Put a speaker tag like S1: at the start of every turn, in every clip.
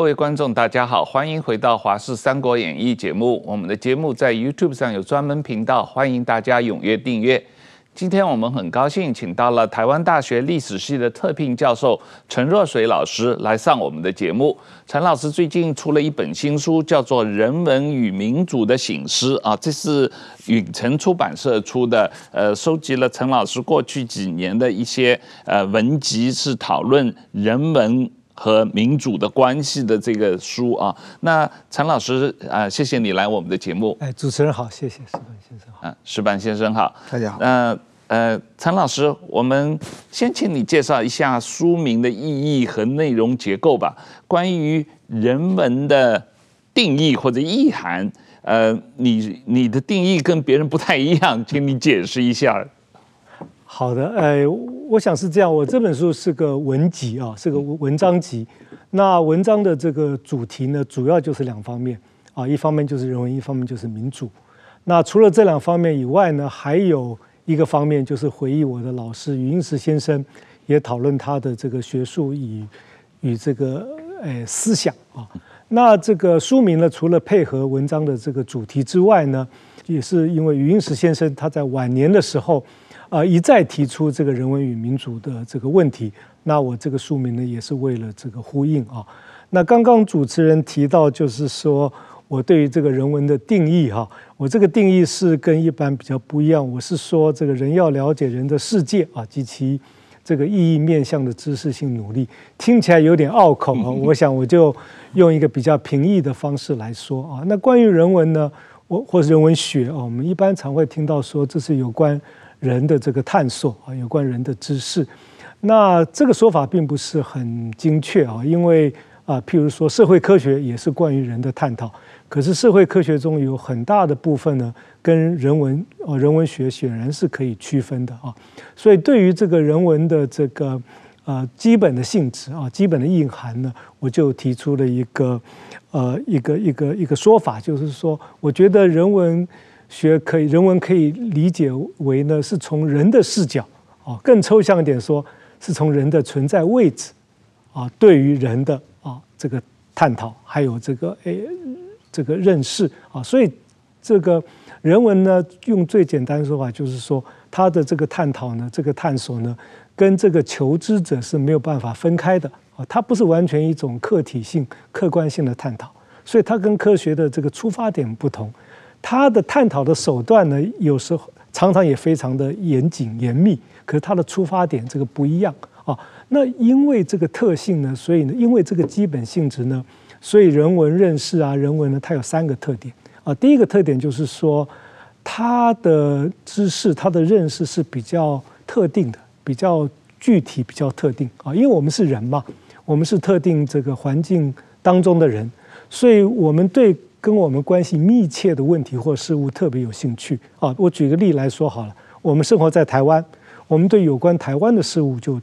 S1: 各位观众，大家好，欢迎回到《华视三国演义》节目。我们的节目在 YouTube 上有专门频道，欢迎大家踊跃订阅。今天我们很高兴请到了台湾大学历史系的特聘教授陈若水老师来上我们的节目。陈老师最近出了一本新书，叫做《人文与民主的醒狮》啊，这是允晨出版社出的，呃，收集了陈老师过去几年的一些呃文集，是讨论人文。和民主的关系的这个书啊，那陈老师啊，谢谢你来我们的节目。
S2: 哎，主持人好，谢谢石板先生好。
S1: 啊，石板先生好，
S2: 大家好。
S1: 那呃，陈老师，我们先请你介绍一下书名的意义和内容结构吧。关于人文的定义或者意涵，呃，你你的定义跟别人不太一样，请你解释一下。
S2: 好的，哎，我想是这样。我这本书是个文集啊，是个文章集。那文章的这个主题呢，主要就是两方面啊，一方面就是人文，一方面就是民主。那除了这两方面以外呢，还有一个方面就是回忆我的老师余英时先生，也讨论他的这个学术与与这个呃思想啊。那这个书名呢，除了配合文章的这个主题之外呢，也是因为余英时先生他在晚年的时候。啊，一再提出这个人文与民主的这个问题，那我这个书名呢，也是为了这个呼应啊。那刚刚主持人提到，就是说我对于这个人文的定义哈，我这个定义是跟一般比较不一样。我是说，这个人要了解人的世界啊，及其这个意义面向的知识性努力，听起来有点拗口啊。我想我就用一个比较平易的方式来说啊。那关于人文呢，我或是人文学啊，我们一般常会听到说这是有关。人的这个探索啊，有关人的知识，那这个说法并不是很精确啊，因为啊，譬如说社会科学也是关于人的探讨，可是社会科学中有很大的部分呢，跟人文啊人文学显然是可以区分的啊，所以对于这个人文的这个呃基本的性质啊，基本的意涵呢，我就提出了一个呃一个一个一个说法，就是说，我觉得人文。学可以，人文可以理解为呢，是从人的视角啊，更抽象一点说，是从人的存在位置啊，对于人的啊这个探讨，还有这个诶这个认识啊，所以这个人文呢，用最简单的说法就是说，他的这个探讨呢，这个探索呢，跟这个求知者是没有办法分开的啊，它不是完全一种客体性、客观性的探讨，所以它跟科学的这个出发点不同。他的探讨的手段呢，有时候常常也非常的严谨严密，可是他的出发点这个不一样啊。那因为这个特性呢，所以呢，因为这个基本性质呢，所以人文认识啊，人文呢，它有三个特点啊。第一个特点就是说，他的知识、他的认识是比较特定的，比较具体、比较特定啊。因为我们是人嘛，我们是特定这个环境当中的人，所以我们对。跟我们关系密切的问题或事物特别有兴趣啊！我举个例来说好了，我们生活在台湾，我们对有关台湾的事物就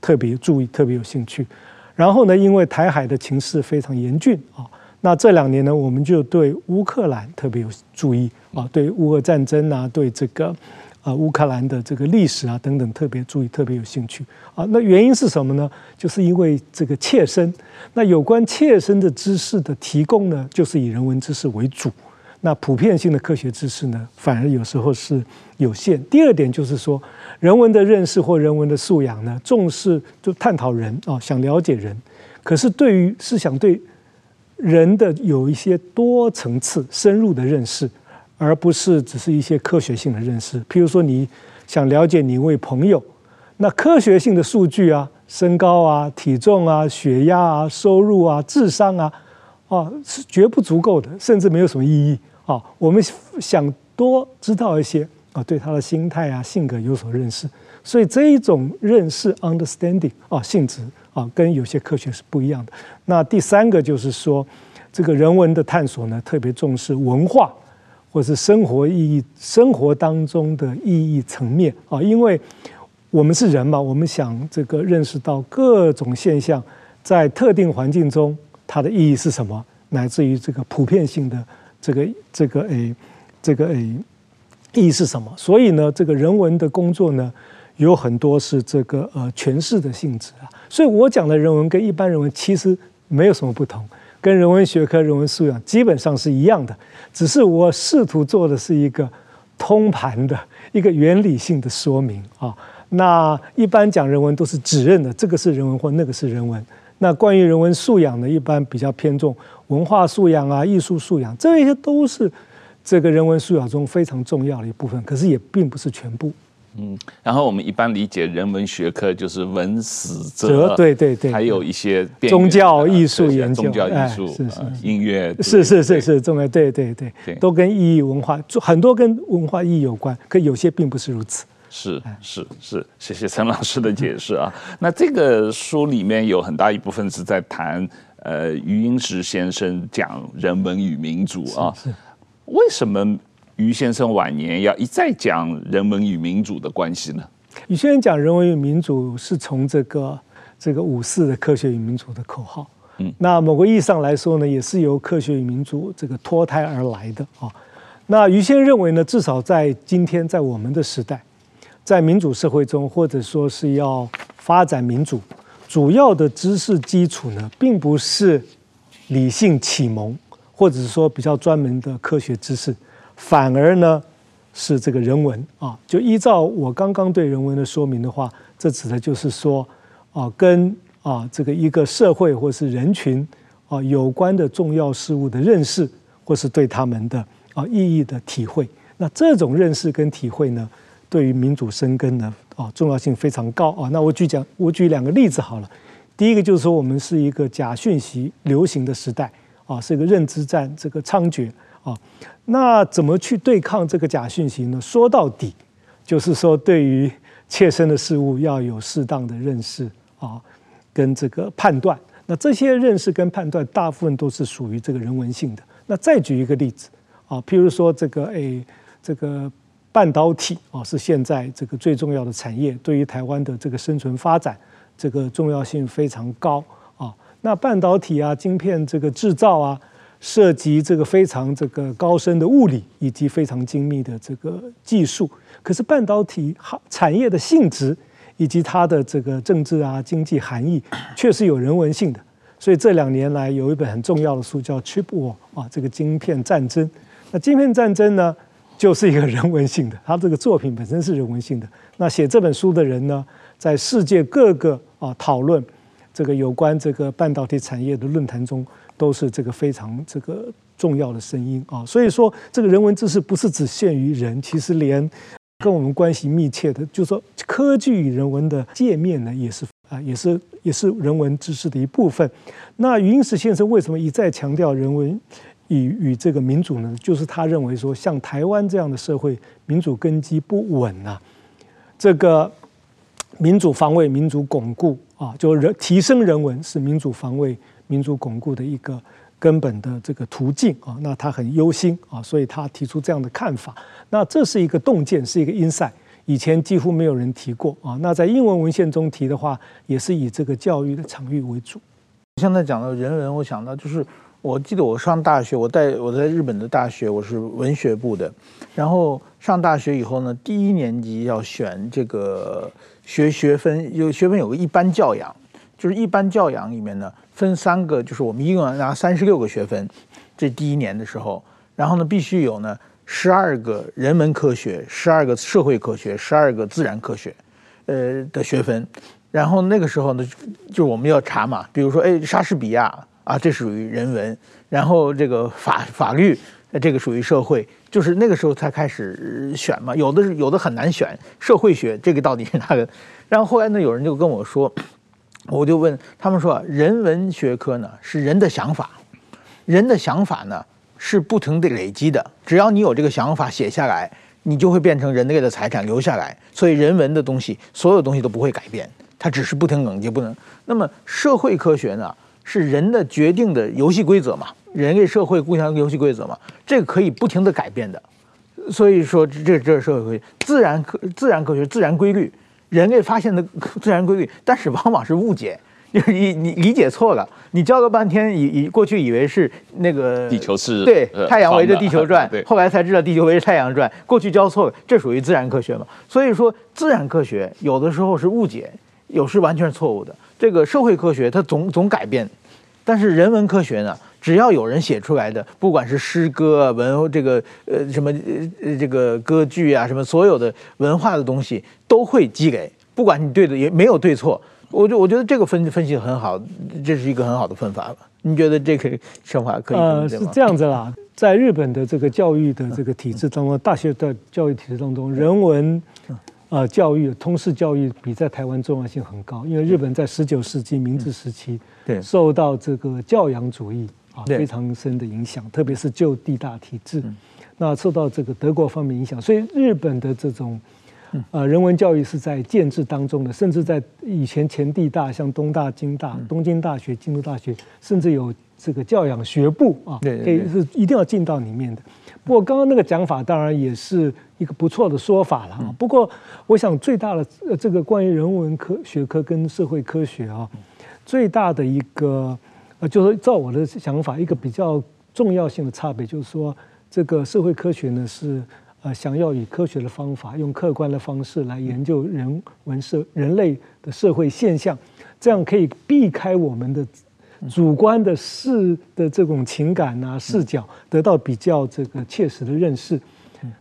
S2: 特别注意、特别有兴趣。然后呢，因为台海的情势非常严峻啊，那这两年呢，我们就对乌克兰特别有注意啊，对乌俄战争啊，对这个。啊，乌克兰的这个历史啊等等，特别注意，特别有兴趣啊。那原因是什么呢？就是因为这个切身。那有关切身的知识的提供呢，就是以人文知识为主。那普遍性的科学知识呢，反而有时候是有限。第二点就是说，人文的认识或人文的素养呢，重视就探讨人啊，想了解人。可是对于是想对人的有一些多层次、深入的认识。而不是只是一些科学性的认识，譬如说你想了解你一位朋友，那科学性的数据啊，身高啊、体重啊、血压啊、收入啊、智商啊，啊是绝不足够的，甚至没有什么意义啊。我们想多知道一些啊，对他的心态啊、性格有所认识，所以这一种认识 （understanding） 啊性质啊，跟有些科学是不一样的。那第三个就是说，这个人文的探索呢，特别重视文化。或是生活意义、生活当中的意义层面啊，因为我们是人嘛，我们想这个认识到各种现象在特定环境中它的意义是什么，乃至于这个普遍性的这个这个诶这个诶意义是什么。所以呢，这个人文的工作呢，有很多是这个呃诠释的性质啊。所以我讲的人文跟一般人文其实没有什么不同。跟人文学科、人文素养基本上是一样的，只是我试图做的是一个通盘的一个原理性的说明啊。那一般讲人文都是指认的，这个是人文或那个是人文。那关于人文素养呢，一般比较偏重文化素养啊、艺术素养，这些都是这个人文素养中非常重要的一部分，可是也并不是全部。
S1: 嗯，然后我们一般理解人文学科就是文史哲，
S2: 对对对，
S1: 还有一些
S2: 宗教艺术研究、
S1: 宗教
S2: 艺术、
S1: 音乐，
S2: 是是是是重要，对对对，都跟意义文化，很多跟文化意义有关，可有些并不是如此。
S1: 是是是，谢谢陈老师的解释啊。那这个书里面有很大一部分是在谈，呃，余英时先生讲人文与民主啊。为什么余先生晚年要一再讲人文与民主的关系呢？
S2: 于先生讲人文与民主是从这个这个五四的科学与民主的口号，嗯，那某个意义上来说呢，也是由科学与民主这个脱胎而来的啊。那于先生认为呢，至少在今天，在我们的时代。在民主社会中，或者说是要发展民主，主要的知识基础呢，并不是理性启蒙，或者是说比较专门的科学知识，反而呢是这个人文啊。就依照我刚刚对人文的说明的话，这指的就是说啊，跟啊这个一个社会或是人群啊有关的重要事物的认识，或是对他们的啊意义的体会。那这种认识跟体会呢，对于民主生根呢，啊，重要性非常高啊。那我举讲，我举两个例子好了。第一个就是说，我们是一个假讯息流行的时代啊，是一个认知战这个猖獗啊。那怎么去对抗这个假讯息呢？说到底，就是说对于切身的事物要有适当的认识啊，跟这个判断。那这些认识跟判断，大部分都是属于这个人文性的。那再举一个例子啊，譬如说这个诶，这个。半导体啊，是现在这个最重要的产业，对于台湾的这个生存发展，这个重要性非常高啊。那半导体啊，晶片这个制造啊，涉及这个非常这个高深的物理以及非常精密的这个技术。可是半导体行产业的性质以及它的这个政治啊、经济含义，确实有人文性的。所以这两年来有一本很重要的书叫《Chip War》啊，这个晶片战争。那晶片战争呢，就是一个人文性的，他这个作品本身是人文性的。那写这本书的人呢，在世界各个啊讨论这个有关这个半导体产业的论坛中，都是这个非常这个重要的声音啊。所以说，这个人文知识不是只限于人，其实连 跟我们关系密切的，就说科技与人文的界面呢，也是啊，也是也是人文知识的一部分。那余英时先生为什么一再强调人文？与与这个民主呢，就是他认为说，像台湾这样的社会，民主根基不稳呐、啊，这个民主防卫、民主巩固啊，就人提升人文是民主防卫、民主巩固的一个根本的这个途径啊。那他很忧心啊，所以他提出这样的看法。那这是一个洞见，是一个 insight，以前几乎没有人提过啊。那在英文文献中提的话，也是以这个教育的场域为主。
S3: 现在讲到人文，我想到就是。我记得我上大学，我在我在日本的大学，我是文学部的。然后上大学以后呢，第一年级要选这个学学分，有学分有个一般教养，就是一般教养里面呢分三个，就是我们一共要拿三十六个学分，这第一年的时候，然后呢必须有呢十二个人文科学，十二个社会科学，十二个自然科学，呃的学分。然后那个时候呢，就是我们要查嘛，比如说哎莎士比亚。啊，这属于人文，然后这个法法律，这个属于社会，就是那个时候才开始选嘛。有的是有的很难选，社会学这个到底是哪个？然后后来呢，有人就跟我说，我就问他们说，人文学科呢是人的想法，人的想法呢是不停的累积的，只要你有这个想法写下来，你就会变成人类的财产留下来。所以人文的东西，所有东西都不会改变，它只是不停累积，不能。那么社会科学呢？是人的决定的游戏规则嘛？人类社会共享游戏规则嘛？这个可以不停地改变的。所以说，这这是社会科学、自然科、自然科学、自然规律，人类发现的自然规律，但是往往是误解，就是你你理解错了。你教了半天，以以过去以为是那个
S1: 地球是
S3: 对太阳围着地球转，
S1: 对，
S3: 后来才知道地球围着太阳转。过去教错了，这属于自然科学嘛？所以说，自然科学有的时候是误解，有时完全是错误的。这个社会科学它总总改变。但是人文科学呢，只要有人写出来的，不管是诗歌、文这个呃什么呃这个歌剧啊，什么所有的文化的东西都会积累，不管你对的也没有对错。我就我觉得这个分分析很好，这是一个很好的分法吧？你觉得这个 想法可以吗？
S2: 呃，是这样子啦，在日本的这个教育的这个体制当中，大学的教育体制当中，人文呃教育、通识教育比在台湾重要性很高，因为日本在十九世纪明治时期，对，受到这个教养主义啊非常深的影响，特别是旧地大体制，那受到这个德国方面影响，所以日本的这种。呃，人文教育是在建制当中的，甚至在以前前地大，像东大、京大、东京大学、京都大学，甚至有这个教养学部啊，可以是一定要进到里面的。不过刚刚那个讲法当然也是一个不错的说法了啊。不过我想最大的这个关于人文科学科跟社会科学啊，最大的一个呃，就是照我的想法，一个比较重要性的差别就是说，这个社会科学呢是。呃，想要以科学的方法，用客观的方式来研究人文社人类的社会现象，这样可以避开我们的主观的视的这种情感啊视角，得到比较这个切实的认识。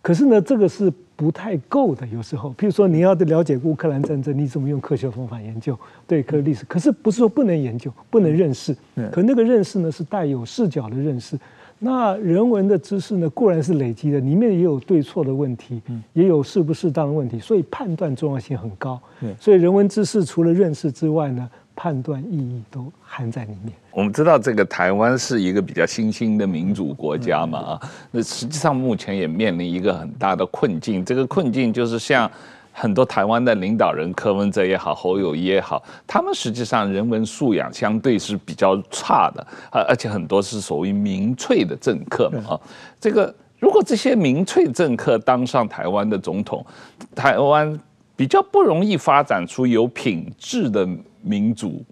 S2: 可是呢，这个是不太够的。有时候，譬如说你要了解乌克兰战争，你怎么用科学方法研究？对，科学历史。可是不是说不能研究，不能认识。可那个认识呢，是带有视角的认识。那人文的知识呢，固然是累积的，里面也有对错的问题，也有适不适当的问题，所以判断重要性很高。所以人文知识除了认识之外呢，判断意义都含在里面。
S1: 我们知道这个台湾是一个比较新兴的民主国家嘛啊，那实际上目前也面临一个很大的困境，这个困境就是像。很多台湾的领导人，柯文哲也好，侯友宜也好，他们实际上人文素养相对是比较差的，而而且很多是所谓民粹的政客嘛啊。这个如果这些民粹政客当上台湾的总统，台湾比较不容易发展出有品质的民主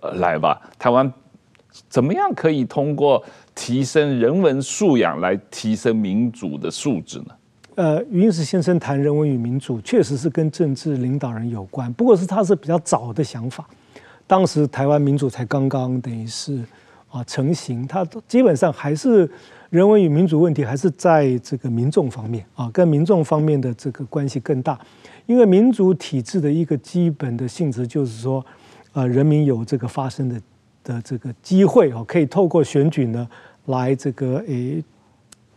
S1: 呃来吧？台湾怎么样可以通过提升人文素养来提升民主的素质呢？
S2: 呃，余英时先生谈人文与民主，确实是跟政治领导人有关。不过，是他是比较早的想法。当时台湾民主才刚刚等于是啊成型，他基本上还是人文与民主问题还是在这个民众方面啊，跟民众方面的这个关系更大。因为民主体制的一个基本的性质就是说，呃，人民有这个发声的的这个机会啊，可以透过选举呢来这个诶。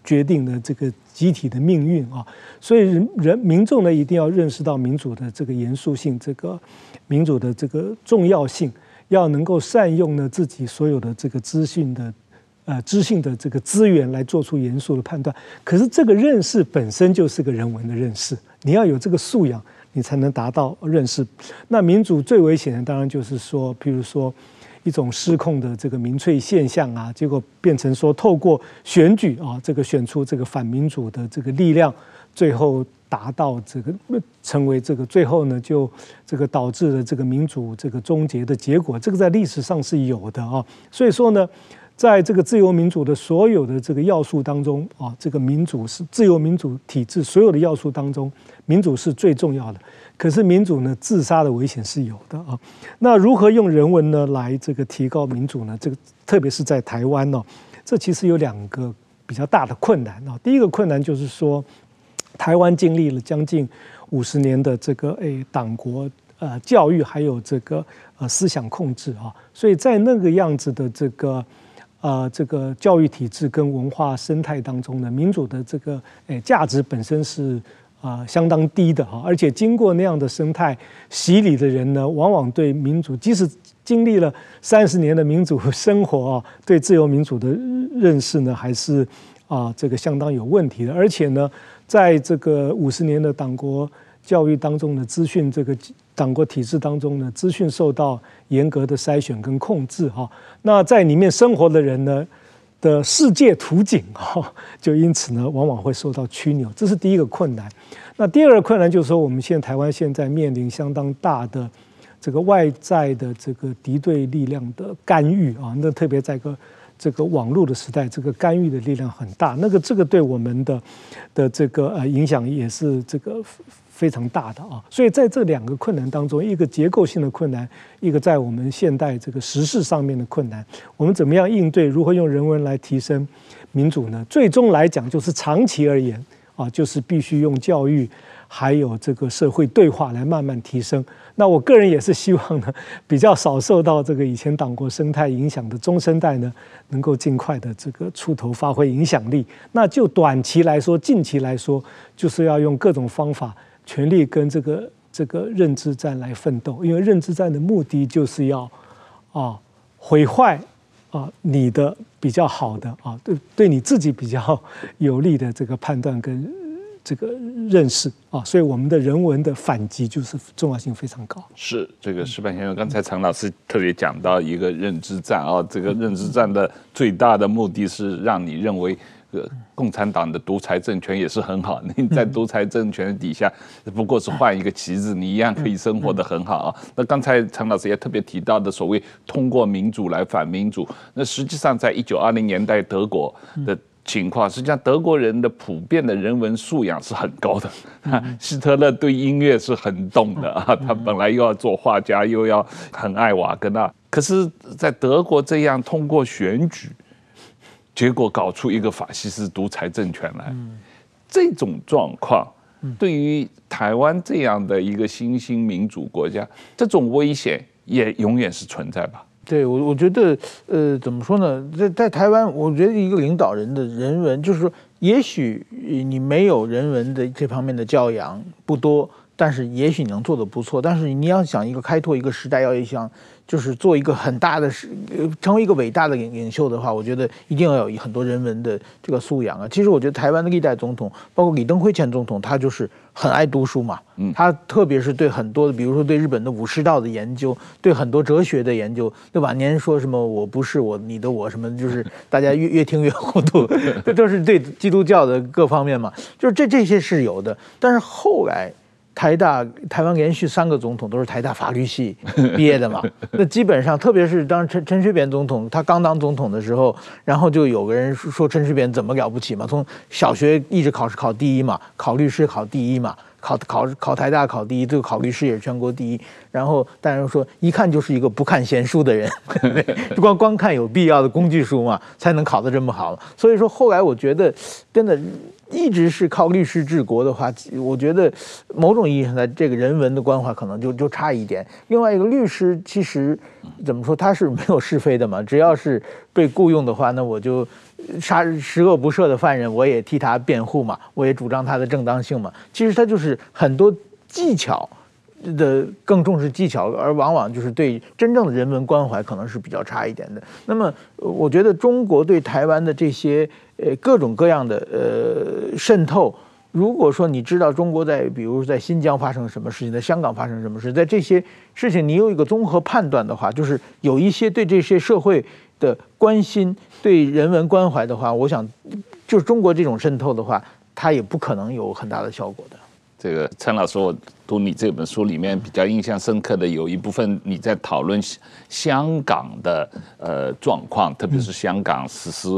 S2: 决定了这个集体的命运啊，所以人人民众呢一定要认识到民主的这个严肃性，这个民主的这个重要性，要能够善用呢自己所有的这个资讯的呃资讯的这个资源来做出严肃的判断。可是这个认识本身就是个人文的认识，你要有这个素养，你才能达到认识。那民主最危险的当然就是说，譬如说。一种失控的这个民粹现象啊，结果变成说透过选举啊，这个选出这个反民主的这个力量，最后达到这个成为这个最后呢，就这个导致了这个民主这个终结的结果。这个在历史上是有的啊，所以说呢，在这个自由民主的所有的这个要素当中啊，这个民主是自由民主体制所有的要素当中，民主是最重要的。可是民主呢，自杀的危险是有的啊。那如何用人文呢来这个提高民主呢？这个特别是在台湾呢，这其实有两个比较大的困难啊。第一个困难就是说，台湾经历了将近五十年的这个诶党国呃教育还有这个呃思想控制啊，所以在那个样子的这个呃这个教育体制跟文化生态当中呢，民主的这个诶价值本身是。啊，相当低的哈，而且经过那样的生态洗礼的人呢，往往对民主，即使经历了三十年的民主生活啊，对自由民主的认识呢，还是啊这个相当有问题的。而且呢，在这个五十年的党国教育当中的资讯这个党国体制当中呢，资讯受到严格的筛选跟控制哈。那在里面生活的人呢，的世界图景哈，就因此呢，往往会受到曲扭，这是第一个困难。那第二个困难就是说，我们现在台湾现在面临相当大的这个外在的这个敌对力量的干预啊，那特别在个这个网络的时代，这个干预的力量很大，那个这个对我们的的这个呃影响也是这个非常大的啊。所以在这两个困难当中，一个结构性的困难，一个在我们现代这个时事上面的困难，我们怎么样应对？如何用人文来提升民主呢？最终来讲，就是长期而言啊，就是必须用教育。还有这个社会对话来慢慢提升。那我个人也是希望呢，比较少受到这个以前党国生态影响的中生代呢，能够尽快的这个出头发挥影响力。那就短期来说，近期来说，就是要用各种方法，全力跟这个这个认知战来奋斗。因为认知战的目的就是要啊毁坏啊你的比较好的啊对对你自己比较有利的这个判断跟。这个认识啊，所以我们的人文的反击就是重要性非常高。
S1: 是这个石板先生，刚才陈老师特别讲到一个认知战啊，这个认知战的最大的目的是让你认为，呃，共产党的独裁政权也是很好。你在独裁政权底下，不过是换一个旗帜，你一样可以生活得很好啊。那刚才陈老师也特别提到的所谓通过民主来反民主，那实际上在一九二零年代德国的。情况实际上，德国人的普遍的人文素养是很高的。希特勒对音乐是很懂的啊，他本来又要做画家，又要很爱瓦格纳。可是，在德国这样通过选举，结果搞出一个法西斯独裁政权来，这种状况对于台湾这样的一个新兴民主国家，这种危险也永远是存在吧？
S3: 对我，我觉得，呃，怎么说呢？在在台湾，我觉得一个领导人的人文，就是说，也许你没有人文的这方面的教养不多，但是也许你能做的不错。但是你要想一个开拓一个时代，要一想。就是做一个很大的事，成为一个伟大的领领袖的话，我觉得一定要有很多人文的这个素养啊。其实我觉得台湾的历代总统，包括李登辉前总统，他就是很爱读书嘛。嗯，他特别是对很多的，比如说对日本的武士道的研究，对很多哲学的研究，对晚年说什么我不是我，你的我什么，就是大家越越听越糊涂。这都是对基督教的各方面嘛，就是这这些是有的，但是后来。台大台湾连续三个总统都是台大法律系 毕业的嘛，那基本上，特别是当陈陈水扁总统他刚当总统的时候，然后就有个人说陈水扁怎么了不起嘛，从小学一直考试考第一嘛，考律师考第一嘛，考考考台大考第一，最后考律师也是全国第一，然后大家说一看就是一个不看闲书的人，光光看有必要的工具书嘛，才能考得这么好。所以说后来我觉得真的。一直是靠律师治国的话，我觉得某种意义上的这个人文的关怀可能就就差一点。另外一个律师其实怎么说，他是没有是非的嘛，只要是被雇佣的话，那我就杀十恶不赦的犯人，我也替他辩护嘛，我也主张他的正当性嘛。其实他就是很多技巧。的更重视技巧，而往往就是对真正的人文关怀可能是比较差一点的。那么，我觉得中国对台湾的这些呃各种各样的呃渗透，如果说你知道中国在比如在新疆发生什么事情，在香港发生什么事，在这些事情你有一个综合判断的话，就是有一些对这些社会的关心、对人文关怀的话，我想就是中国这种渗透的话，它也不可能有很大的效果的。
S1: 这个陈老师，我读你这本书里面比较印象深刻的有一部分，你在讨论香港的呃状况，特别是香港实施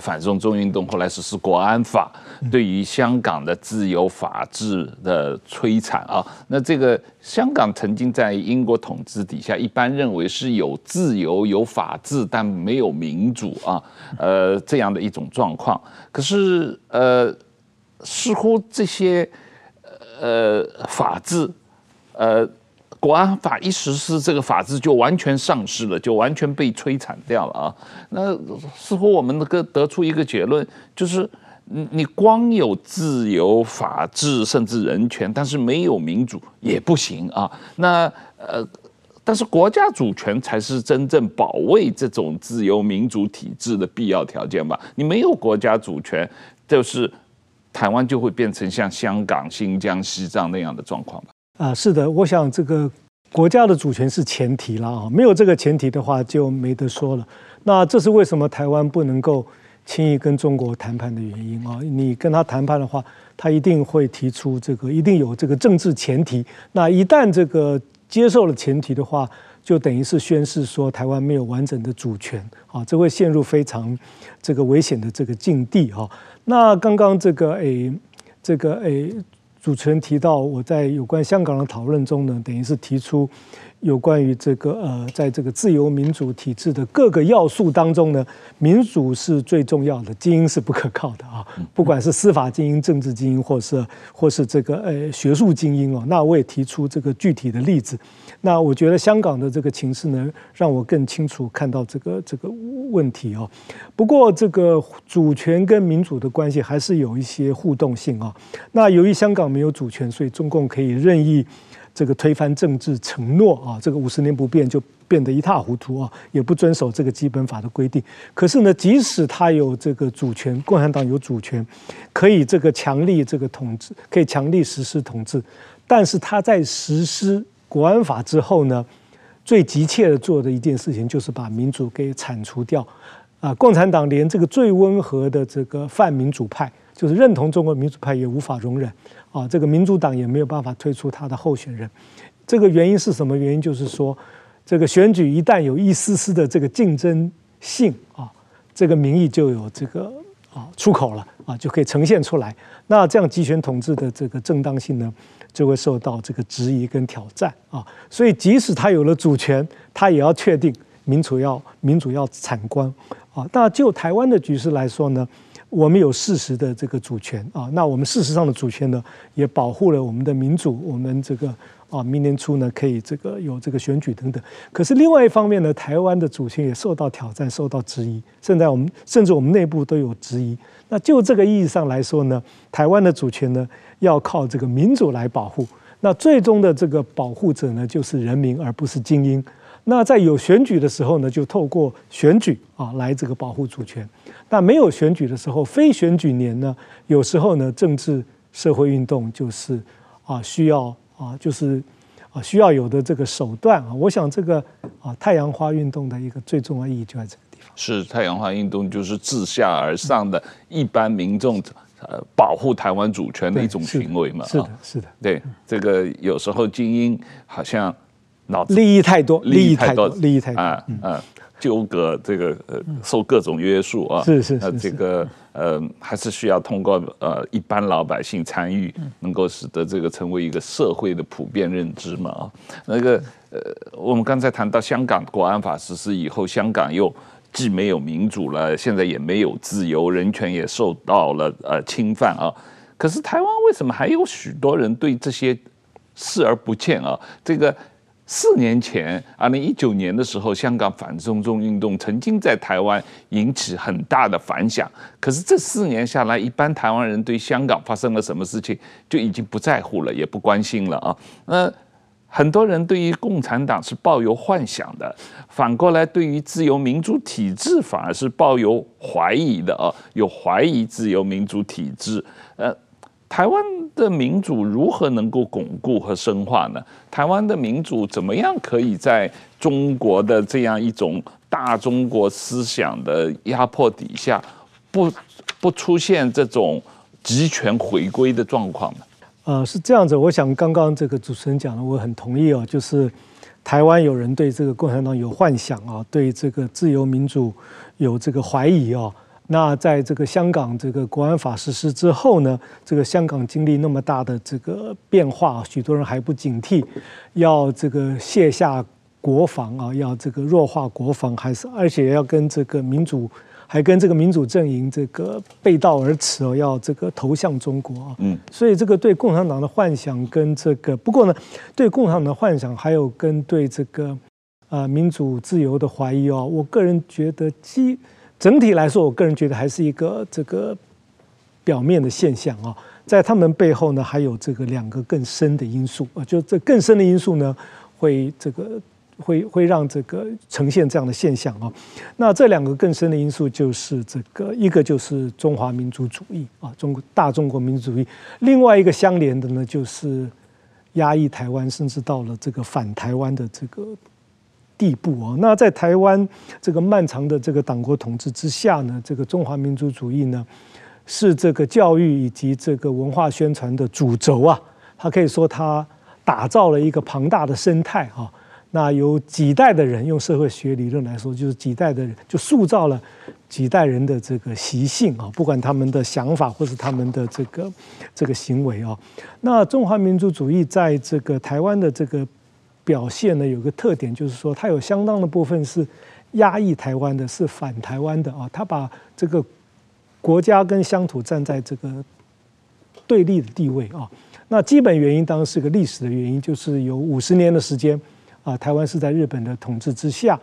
S1: 反送中运动，后来实施国安法，对于香港的自由法治的摧残啊。那这个香港曾经在英国统治底下，一般认为是有自由、有法治，但没有民主啊，呃，这样的一种状况。可是呃，似乎这些。呃，法治，呃，国安法一实施，这个法治就完全丧失了，就完全被摧残掉了啊。那似乎我们能够得出一个结论，就是你你光有自由、法治，甚至人权，但是没有民主也不行啊。那呃，但是国家主权才是真正保卫这种自由民主体制的必要条件吧？你没有国家主权，就是。台湾就会变成像香港、新疆、西藏那样的状况吧？
S2: 啊，是的，我想这个国家的主权是前提了啊，没有这个前提的话就没得说了。那这是为什么台湾不能够轻易跟中国谈判的原因啊？你跟他谈判的话，他一定会提出这个，一定有这个政治前提。那一旦这个接受了前提的话，就等于是宣示说台湾没有完整的主权啊，这会陷入非常这个危险的这个境地哈。那刚刚这个诶，这个诶，主持人提到我在有关香港的讨论中呢，等于是提出。有关于这个呃，在这个自由民主体制的各个要素当中呢，民主是最重要的，精英是不可靠的啊。不管是司法精英、政治精英，或是或是这个呃学术精英哦，那我也提出这个具体的例子。那我觉得香港的这个情势呢，让我更清楚看到这个这个问题哦。不过这个主权跟民主的关系还是有一些互动性啊。那由于香港没有主权，所以中共可以任意。这个推翻政治承诺啊，这个五十年不变就变得一塌糊涂啊，也不遵守这个基本法的规定。可是呢，即使他有这个主权，共产党有主权，可以这个强力这个统治，可以强力实施统治，但是他在实施国安法之后呢，最急切的做的一件事情就是把民主给铲除掉啊。共产党连这个最温和的这个泛民主派，就是认同中国民主派，也无法容忍。啊，这个民主党也没有办法推出他的候选人，这个原因是什么原因？就是说，这个选举一旦有一丝丝的这个竞争性啊，这个民意就有这个啊出口了啊，就可以呈现出来。那这样集权统治的这个正当性呢，就会受到这个质疑跟挑战啊。所以，即使他有了主权，他也要确定民主要民主要产官啊。那就台湾的局势来说呢？我们有事实的这个主权啊，那我们事实上的主权呢，也保护了我们的民主。我们这个啊，明年初呢，可以这个有这个选举等等。可是另外一方面呢，台湾的主权也受到挑战，受到质疑。现在我们甚至我们内部都有质疑。那就这个意义上来说呢，台湾的主权呢，要靠这个民主来保护。那最终的这个保护者呢，就是人民，而不是精英。那在有选举的时候呢，就透过选举啊来这个保护主权。那没有选举的时候，非选举年呢，有时候呢，政治社会运动就是啊需要啊就是啊需要有的这个手段啊。我想这个啊太阳花运动的一个最重要意义就在这个地方。
S1: 是太阳花运动就是自下而上的一般民众呃保护台湾主权的一种行为嘛。
S2: 是的，是的。
S1: 对这个有时候精英好像脑子。
S2: 利益太多，利益太多，利益太多
S1: 啊啊！纠葛这个呃，受各种约束啊，
S2: 是是是，
S1: 这个呃，还是需要通过呃一般老百姓参与，能够使得这个成为一个社会的普遍认知嘛啊。那个呃，我们刚才谈到香港国安法实施以后，香港又既没有民主了，现在也没有自由，人权也受到了呃侵犯啊。可是台湾为什么还有许多人对这些视而不见啊？这个。四年前，二零一九年的时候，香港反送中运动曾经在台湾引起很大的反响。可是这四年下来，一般台湾人对香港发生了什么事情就已经不在乎了，也不关心了啊。那很多人对于共产党是抱有幻想的，反过来对于自由民主体制反而是抱有怀疑的啊，有怀疑自由民主体制，台湾的民主如何能够巩固和深化呢？台湾的民主怎么样可以在中国的这样一种大中国思想的压迫底下，不不出现这种集权回归的状况呢？
S2: 呃，是这样子。我想刚刚这个主持人讲的，我很同意哦。就是台湾有人对这个共产党有幻想啊，对这个自由民主有这个怀疑啊。那在这个香港这个国安法实施之后呢，这个香港经历那么大的这个变化，许多人还不警惕，要这个卸下国防啊，要这个弱化国防，还是而且要跟这个民主，还跟这个民主阵营这个背道而驰哦，要这个投向中国啊。嗯，所以这个对共产党的幻想跟这个，不过呢，对共产党的幻想还有跟对这个呃民主自由的怀疑哦，我个人觉得基。整体来说，我个人觉得还是一个这个表面的现象啊，在他们背后呢，还有这个两个更深的因素啊，就这更深的因素呢，会这个会会让这个呈现这样的现象啊。那这两个更深的因素就是这个一个就是中华民族主义啊，中国大中国民族主义，另外一个相连的呢，就是压抑台湾，甚至到了这个反台湾的这个。地步啊，那在台湾这个漫长的这个党国统治之下呢，这个中华民族主义呢，是这个教育以及这个文化宣传的主轴啊。它可以说它打造了一个庞大的生态哈。那有几代的人，用社会学理论来说，就是几代的人就塑造了几代人的这个习性啊，不管他们的想法或是他们的这个这个行为啊。那中华民族主义在这个台湾的这个表现呢，有个特点，就是说它有相当的部分是压抑台湾的，是反台湾的啊。它把这个国家跟乡土站在这个对立的地位啊。那基本原因当然是个历史的原因，就是有五十年的时间。啊，台湾是在日本的统治之下。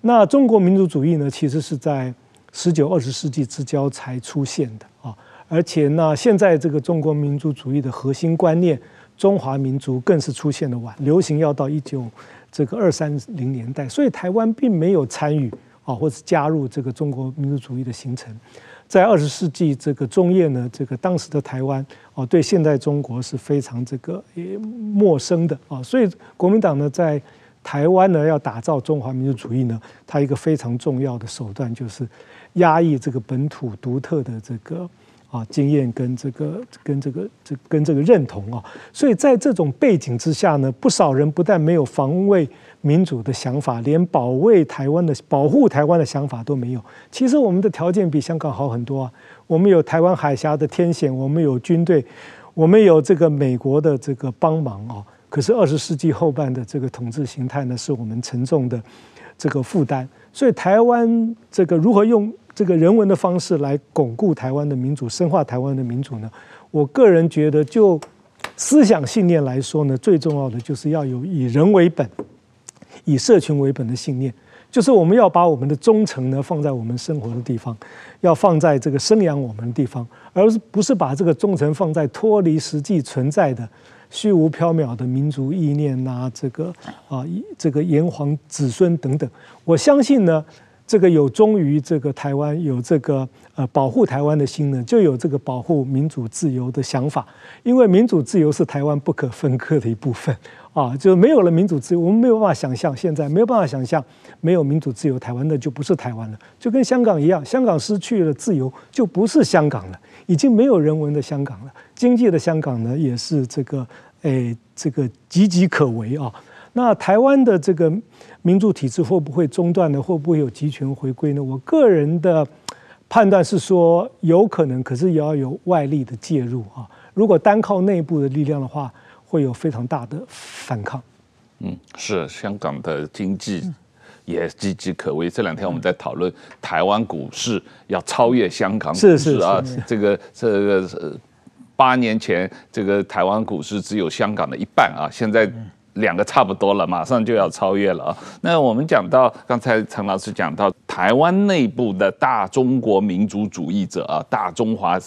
S2: 那中国民族主义呢，其实是在十九、二十世纪之交才出现的啊。而且呢，现在这个中国民族主义的核心观念“中华民族”更是出现的晚，流行要到一九这个二三零年代。所以台湾并没有参与啊，或者加入这个中国民族主义的形成。在二十世纪这个中叶呢，这个当时的台湾啊，对现代中国是非常这个陌生的啊。所以国民党呢，在台湾呢，要打造中华民族主义呢，它一个非常重要的手段就是压抑这个本土独特的这个啊经验跟这个跟这个这跟这个认同啊。所以在这种背景之下呢，不少人不但没有防卫民主的想法，连保卫台湾的保护台湾的想法都没有。其实我们的条件比香港好很多啊，我们有台湾海峡的天险，我们有军队，我们有这个美国的这个帮忙啊。可是二十世纪后半的这个统治形态呢，是我们沉重的这个负担。所以台湾这个如何用这个人文的方式来巩固台湾的民主、深化台湾的民主呢？我个人觉得，就思想信念来说呢，最重要的就是要有以人为本、以社群为本的信念，就是我们要把我们的忠诚呢放在我们生活的地方，要放在这个生养我们的地方，而不是把这个忠诚放在脱离实际存在的。虚无缥缈的民族意念呐、啊，这个啊，这个炎黄子孙等等，我相信呢，这个有忠于这个台湾，有这个呃保护台湾的心呢，就有这个保护民主自由的想法。因为民主自由是台湾不可分割的一部分啊，就没有了民主自由，我们没有办法想象，现在没有办法想象没有民主自由，台湾的就不是台湾了，就跟香港一样，香港失去了自由，就不是香港了。已经没有人文的香港了，经济的香港呢，也是这个，诶，这个岌岌可危啊。那台湾的这个民主体制会不会中断呢？会不会有集权回归呢？我个人的判断是说有可能，可是也要有外力的介入啊。如果单靠内部的力量的话，会有非常大的反抗。
S1: 嗯，是香港的经济。嗯也岌岌可危。这两天我们在讨论台湾股市要超越香港股市啊，这个这个八年前这个台湾股市只有香港的一半啊，现在两个差不多了，马上就要超越了啊。那我们讲到刚才陈老师讲到台湾内部的大中国民族主义者啊，大中华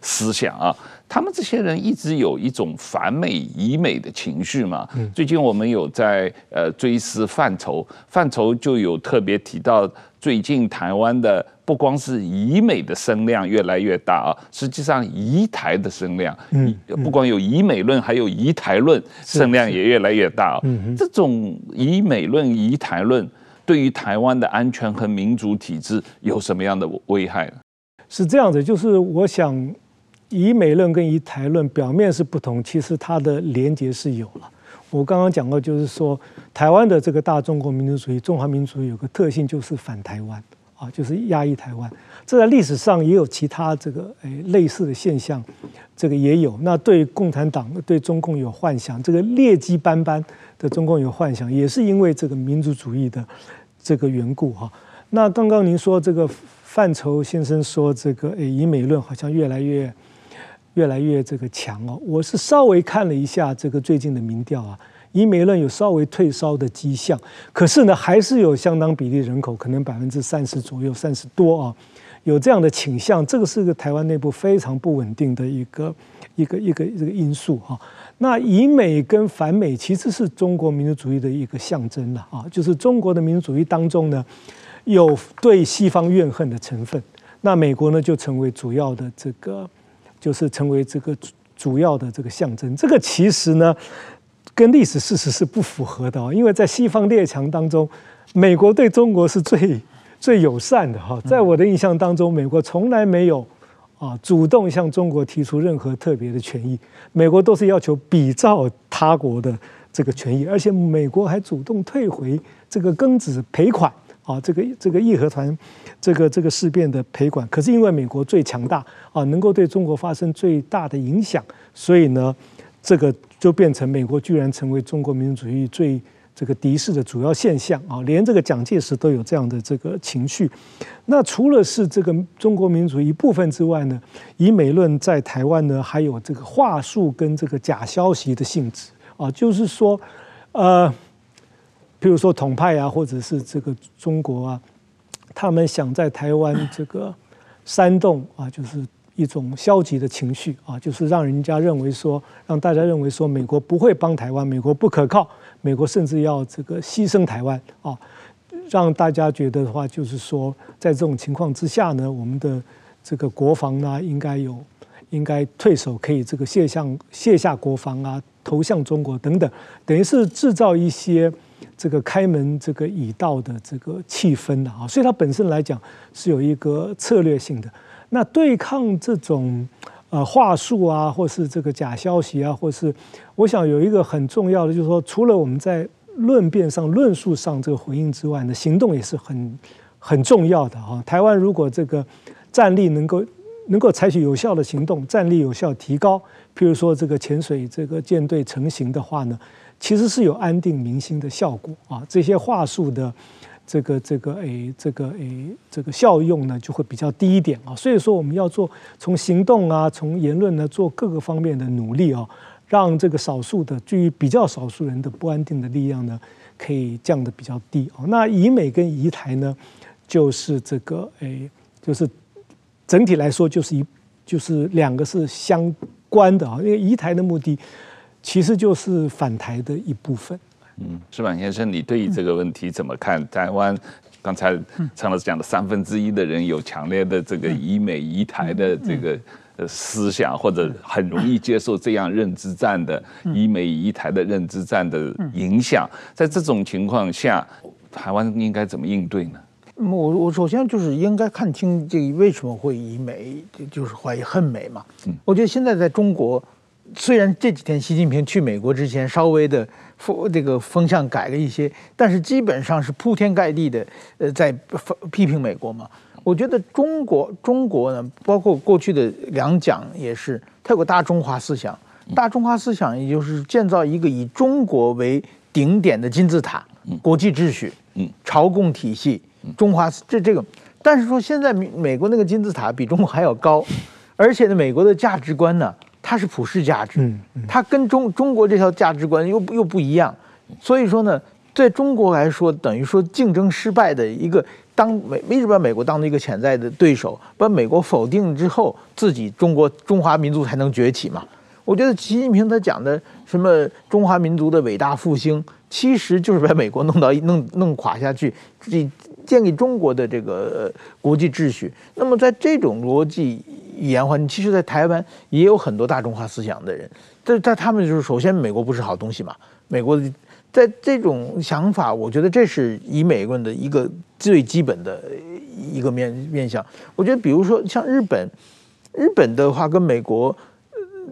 S1: 思想啊。他们这些人一直有一种反美以美的情绪嘛。最近我们有在呃追思范畴，范畴就有特别提到，最近台湾的不光是以美的声量越来越大啊，实际上以台的声量，嗯，不光有以美论，还有以台论，声量也越来越大啊。这种以美论、以台论对于台湾的安全和民主体制有什么样的危害呢？
S2: 是这样的，就是我想。以美论跟以台论表面是不同，其实它的连结是有了。我刚刚讲过，就是说台湾的这个大中国民族主义、中华民族有个特性，就是反台湾啊，就是压抑台湾。这在历史上也有其他这个诶类似的现象，这个也有。那对共产党、对中共有幻想，这个劣迹斑斑的中共有幻想，也是因为这个民族主义的这个缘故哈。那刚刚您说这个范畴先生说这个诶以美论好像越来越。越来越这个强哦，我是稍微看了一下这个最近的民调啊，以美论有稍微退烧的迹象，可是呢，还是有相当比例人口，可能百分之三十左右，三十多啊，有这样的倾向，这个是个台湾内部非常不稳定的一个一个一个这个因素哈。那以美跟反美其实是中国民族主义的一个象征了啊，就是中国的民族主义当中呢，有对西方怨恨的成分，那美国呢就成为主要的这个。就是成为这个主主要的这个象征，这个其实呢，跟历史事实是不符合的哦。因为在西方列强当中，美国对中国是最最友善的哈。在我的印象当中，美国从来没有啊主动向中国提出任何特别的权益，美国都是要求比照他国的这个权益，而且美国还主动退回这个庚子赔款啊，这个这个义和团这个这个事变的赔款。可是因为美国最强大啊，能够对中国发生最大的影响，所以呢，这个就变成美国居然成为中国民族主义最这个敌视的主要现象啊，连这个蒋介石都有这样的这个情绪。那除了是这个中国民族一部分之外呢，以美论在台湾呢，还有这个话术跟这个假消息的性质啊，就是说，呃，譬如说统派啊，或者是这个中国啊，他们想在台湾这个煽动啊，就是。一种消极的情绪啊，就是让人家认为说，让大家认为说，美国不会帮台湾，美国不可靠，美国甚至要这个牺牲台湾啊，让大家觉得的话，就是说，在这种情况之下呢，我们的这个国防呢，应该有，应该退守，可以这个卸向卸下国防啊，投向中国等等，等于是制造一些这个开门这个以道的这个气氛的啊，所以它本身来讲是有一个策略性的。那对抗这种呃话术啊，或是这个假消息啊，或是我想有一个很重要的，就是说，除了我们在论辩上、论述上这个回应之外呢，行动也是很很重要的啊。台湾如果这个战力能够能够采取有效的行动，战力有效提高，譬如说这个潜水这个舰队成型的话呢，其实是有安定民心的效果啊。这些话术的。这个这个诶，这个诶，这个效用呢就会比较低一点啊。所以说，我们要做从行动啊，从言论呢做各个方面的努力啊，让这个少数的居于比较少数人的不安定的力量呢，可以降得比较低啊。那以美跟宜台呢，就是这个诶，就是整体来说就是一就是两个是相关的啊。因为宜台的目的其实就是反台的一部分。
S1: 嗯，石板先生，你对于这个问题怎么看？台湾刚才陈老师讲的三分之一的人有强烈的这个以美宜台的这个呃思想，或者很容易接受这样认知战的以美宜台的认知战的影响。在这种情况下，台湾应该怎么应对呢？
S3: 我我首先就是应该看清这个为什么会以美，就是怀疑恨美嘛。我觉得现在在中国，虽然这几天习近平去美国之前稍微的。风这个风向改了一些，但是基本上是铺天盖地的，呃，在批评美国嘛。我觉得中国中国呢，包括过去的两蒋也是，它有个大中华思想，大中华思想也就是建造一个以中国为顶点的金字塔，国际秩序，嗯，朝贡体系，中华这这个。但是说现在美美国那个金字塔比中国还要高，而且呢，美国的价值观呢。它是普世价值，它跟中中国这条价值观又又不一样，所以说呢，在中国来说，等于说竞争失败的一个，当美一直把美国当做一个潜在的对手，把美国否定之后，自己中国中华民族才能崛起嘛。我觉得习近平他讲的什么中华民族的伟大复兴，其实就是把美国弄到弄弄垮下去，自己建立中国的这个国际秩序。那么在这种逻辑。演化，其实，在台湾也有很多大中华思想的人，在在他们就是首先，美国不是好东西嘛。美国在这种想法，我觉得这是以美国人的一个最基本的一个面面向。我觉得，比如说像日本，日本的话跟美国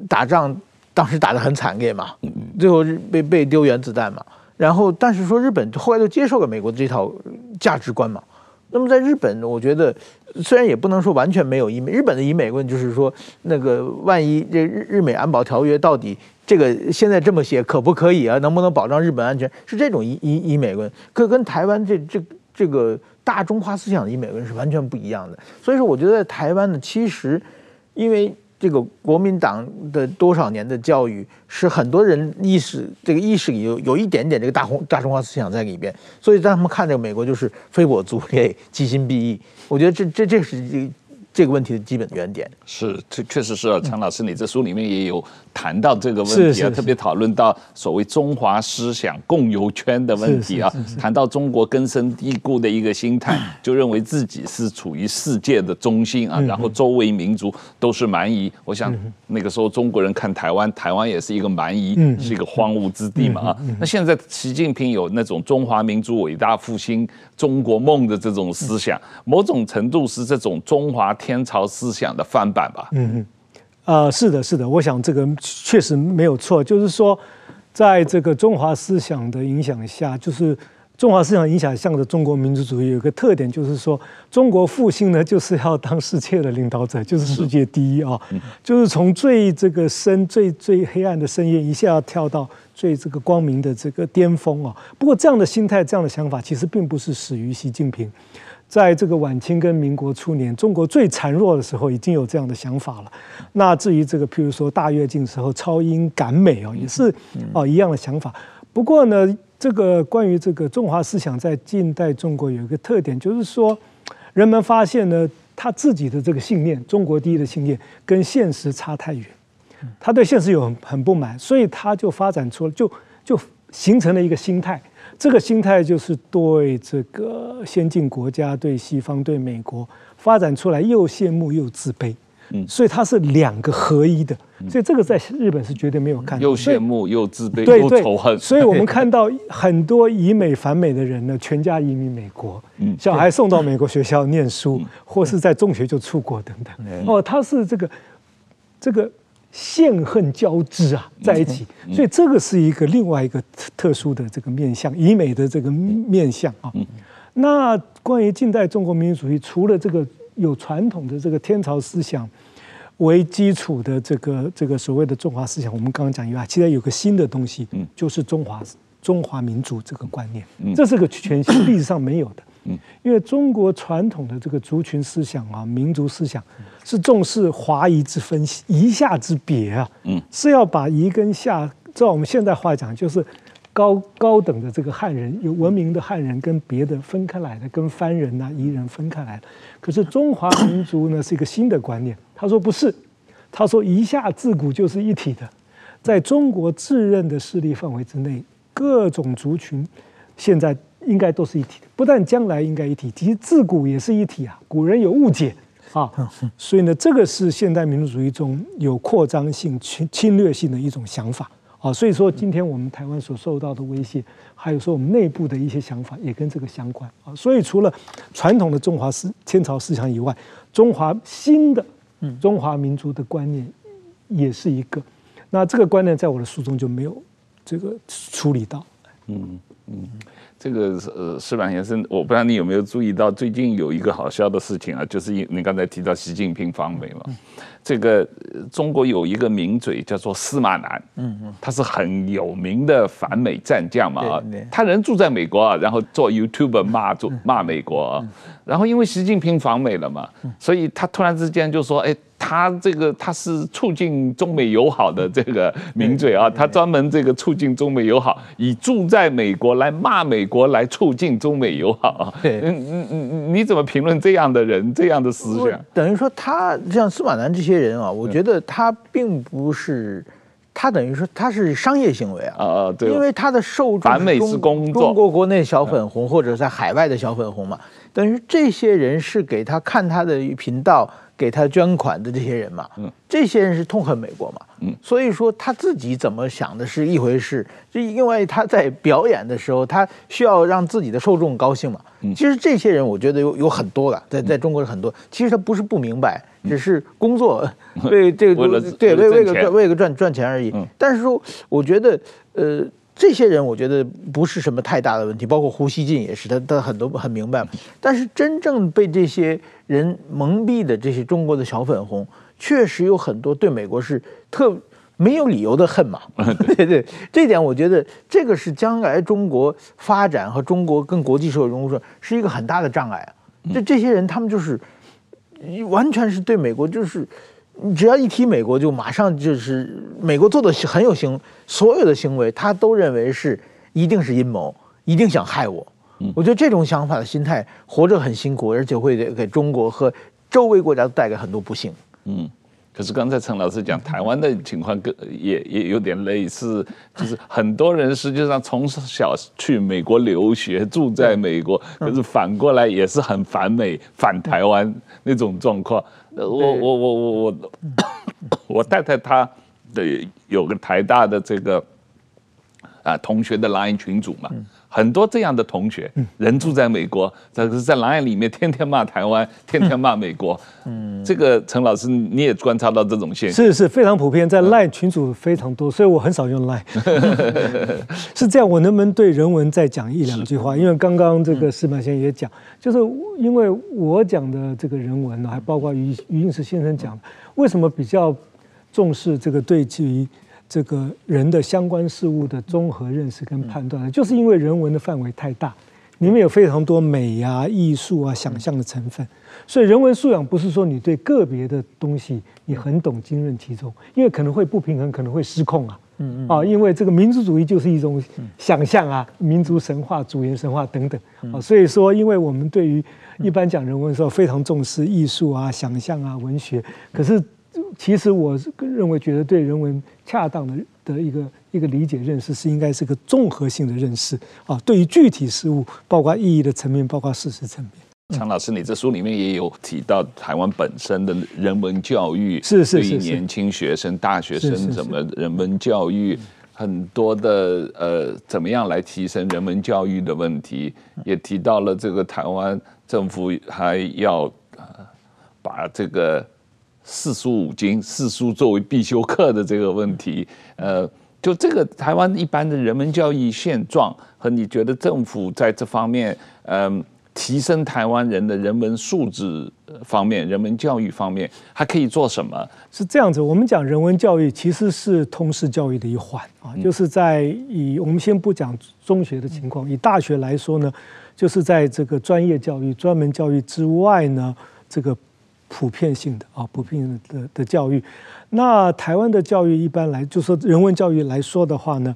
S3: 打仗，当时打得很惨烈嘛，最后被被丢原子弹嘛。然后，但是说日本后来就接受了美国的这套价值观嘛。那么在日本，我觉得虽然也不能说完全没有以美，日本的以美论就是说，那个万一这日日美安保条约到底这个现在这么写可不可以啊？能不能保障日本安全？是这种以以以美论，可跟台湾这这这个大中华思想的以美论是完全不一样的。所以说，我觉得在台湾呢，其实因为。这个国民党的多少年的教育，使很多人意识这个意识里有有一点点这个大红大中华思想在里边，所以让他们看这个美国就是非我族类，其心必异。我觉得这这这是这。个问题的基本原点
S1: 是，这确实是啊。陈老师，你这书里面也有谈到这个问题啊，特别讨论到所谓中华思想共有圈的问题啊，谈到中国根深蒂固的一个心态，就认为自己是处于世界的中心啊，然后周围民族都是蛮夷。我想那个时候中国人看台湾，台湾也是一个蛮夷，是一个荒芜之地嘛啊。那现在习近平有那种中华民族伟大复兴中国梦的这种思想，某种程度是这种中华。天朝思想的翻版吧。
S2: 嗯嗯，呃，是的，是的，我想这个确实没有错。就是说，在这个中华思想的影响下，就是。中华思想影响下的中国民族主义有一个特点，就是说中国复兴呢，就是要当世界的领导者，就是世界第一啊，就是从最这个深、最最黑暗的深渊一下要跳到最这个光明的这个巅峰啊。不过这样的心态、这样的想法，其实并不是始于习近平，在这个晚清跟民国初年，中国最孱弱的时候，已经有这样的想法了。那至于这个，譬如说大跃进时候超英赶美哦，也是哦一样的想法。不过呢。这个关于这个中华思想在近代中国有一个特点，就是说，人们发现呢，他自己的这个信念“中国第一”的信念跟现实差太远，他对现实有很很不满，所以他就发展出了，就就形成了一个心态，这个心态就是对这个先进国家、对西方、对美国发展出来又羡慕又自卑。嗯，所以它是两个合一的，所以这个在日本是绝对没有看到。
S1: 又羡慕又自卑
S2: 对
S1: 又仇恨，
S2: 所以我们看到 很多以美反美的人呢，全家移民美国，小孩送到美国学校念书，或是在中学就出国等等。哦，他是这个这个羡恨交织啊，在一起，所以这个是一个另外一个特殊的这个面向，以美的这个面相啊。那关于近代中国民族主义，除了这个。有传统的这个天朝思想为基础的这个这个所谓的中华思想，我们刚刚讲以外，其实有个新的东西，就是中华中华民族这个观念，这是个全新历史上没有的。因为中国传统的这个族群思想啊，民族思想是重视华夷之分，夷夏之别啊，嗯是要把夷跟夏，照我们现代话讲，就是。高高等的这个汉人，有文明的汉人跟别的分开来的，跟番人呐、夷人分开来的。可是中华民族呢，是一个新的观念。他说不是，他说夷夏自古就是一体的，在中国自认的势力范围之内，各种族群现在应该都是一体的，不但将来应该一体，其实自古也是一体啊。古人有误解啊，所以呢，这个是现代民族主义中有扩张性、侵侵略性的一种想法。啊，所以说今天我们台湾所受到的威胁，还有说我们内部的一些想法，也跟这个相关啊。所以除了传统的中华思天朝思想以外，中华新的中华民族的观念也是一个。那这个观念在我的书中就没有这个处理到。嗯
S1: 嗯。这个呃，矢板先生，我不知道你有没有注意到，最近有一个好笑的事情啊，就是你刚才提到习近平访美嘛，这个中国有一个名嘴叫做司马南，嗯嗯，他是很有名的反美战将嘛啊，他人住在美国啊，然后做 YouTuber 骂做骂美国啊，然后因为习近平访美了嘛，所以他突然之间就说，哎。他这个他是促进中美友好的这个名嘴啊，他专门这个促进中美友好，以住在美国来骂美国来促进中美友好啊。对，嗯嗯嗯，你怎么评论这样的人这样的思想？
S3: 等于说他像司马南这些人啊，我觉得他并不是，他等于说他是商业行为啊。啊啊，对，因为他的受众
S1: 反美是工作，
S3: 中国国内小粉红或者在海外的小粉红嘛，等于这些人是给他看他的频道。给他捐款的这些人嘛，嗯，这些人是痛恨美国嘛，嗯，所以说他自己怎么想的是一回事，就因为他在表演的时候，他需要让自己的受众高兴嘛，嗯，其实这些人我觉得有有很多了，在在中国很多，其实他不是不明白，只是工作 为这个对为为个为个赚赚钱而已，但是说我觉得呃。这些人我觉得不是什么太大的问题，包括胡锡进也是，他他很多很明白。但是真正被这些人蒙蔽的这些中国的小粉红，确实有很多对美国是特没有理由的恨嘛。对 对，这点我觉得这个是将来中国发展和中国跟国际社会融入是一个很大的障碍啊。这这些人他们就是完全是对美国就是。你只要一提美国，就马上就是美国做的很有行，所有的行为他都认为是一定是阴谋，一定想害我。我觉得这种想法的心态，活着很辛苦，而且会给中国和周围国家都带来很多不幸。
S1: 嗯，可是刚才陈老师讲台湾的情况，跟也也有点类似，就是很多人实际上从小去美国留学，住在美国，可是反过来也是很反美、反台湾那种状况。我我我我我，我太太她的有个台大的这个啊同学的 LINE 群组嘛。很多这样的同学，人住在美国，可是在 LINE 里面天天骂台湾，天天骂美国。嗯，这个陈老师你也观察到这种现象？
S2: 是是非常普遍，在 LINE 群组非常多，所以我很少用 LINE。是这样，我能不能对人文再讲一两句话？因为刚刚这个司马先生也讲，就是因为我讲的这个人文呢，还包括余余英时先生讲的，为什么比较重视这个对基于。这个人的相关事物的综合认识跟判断，就是因为人文的范围太大，里面有非常多美啊、艺术啊、想象的成分，所以人文素养不是说你对个别的东西你很懂、精润其中，因为可能会不平衡，可能会失控啊。嗯嗯。啊，因为这个民族主义就是一种想象啊，民族神话、主言神话等等啊，所以说，因为我们对于一般讲人文的时候非常重视艺术啊、想象啊、文学，可是。其实我是认为，觉得对人文恰当的的一个一个理解认识是应该是个综合性的认识啊。对于具体事物，包括意义的层面，包括事实层面。
S1: 常老师，你这书里面也有提到台湾本身的人文教育，
S2: 是是是，
S1: 年轻学生、大学生怎么人文教育，很多的呃，怎么样来提升人文教育的问题，也提到了这个台湾政府还要呃把这个。四书五经，四书作为必修课的这个问题，呃，就这个台湾一般的人文教育现状和你觉得政府在这方面，嗯、呃，提升台湾人的人文素质方面，人文教育方面还可以做什么？
S2: 是这样子，我们讲人文教育其实是通识教育的一环啊，就是在以我们先不讲中学的情况，以大学来说呢，就是在这个专业教育、专门教育之外呢，这个。普遍性的啊，普遍性的的教育，那台湾的教育一般来，就说人文教育来说的话呢，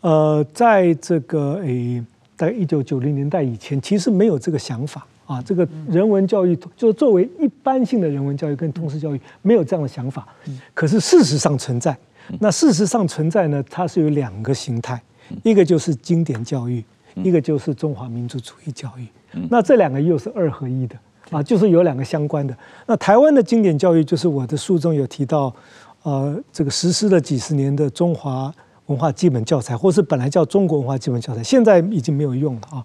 S2: 呃，在这个诶，在一九九零年代以前，其实没有这个想法啊。这个人文教育，就作为一般性的人文教育跟通识教育，没有这样的想法。可是事实上存在，那事实上存在呢，它是有两个形态，一个就是经典教育，一个就是中华民族主义教育。那这两个又是二合一的。啊，就是有两个相关的。那台湾的经典教育，就是我的书中有提到，呃，这个实施了几十年的中华文化基本教材，或是本来叫中国文化基本教材，现在已经没有用了啊。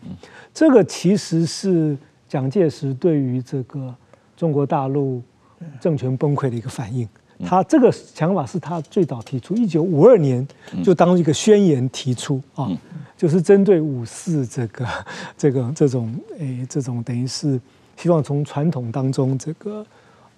S2: 这个其实是蒋介石对于这个中国大陆政权崩溃的一个反应。他这个想法是他最早提出，一九五二年就当一个宣言提出啊，就是针对五四这个这个这种诶这种等于是。希望从传统当中这个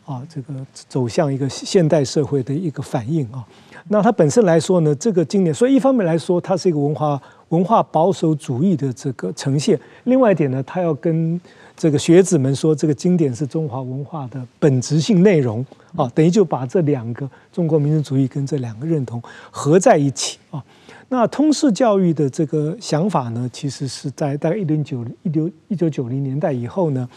S2: 啊，这个走向一个现代社会的一个反应啊。那它本身来说呢，这个经典，所以一方面来说，它是一个文化文化保守主义的这个呈现；另外一点呢，它要跟这个学子们说，这个经典是中华文化的本质性内容啊，等于就把这两个中国民族主义跟这两个认同合在一起啊。那通识教育的这个想法呢，其实是在大概一零九一九一九九零年代以后呢。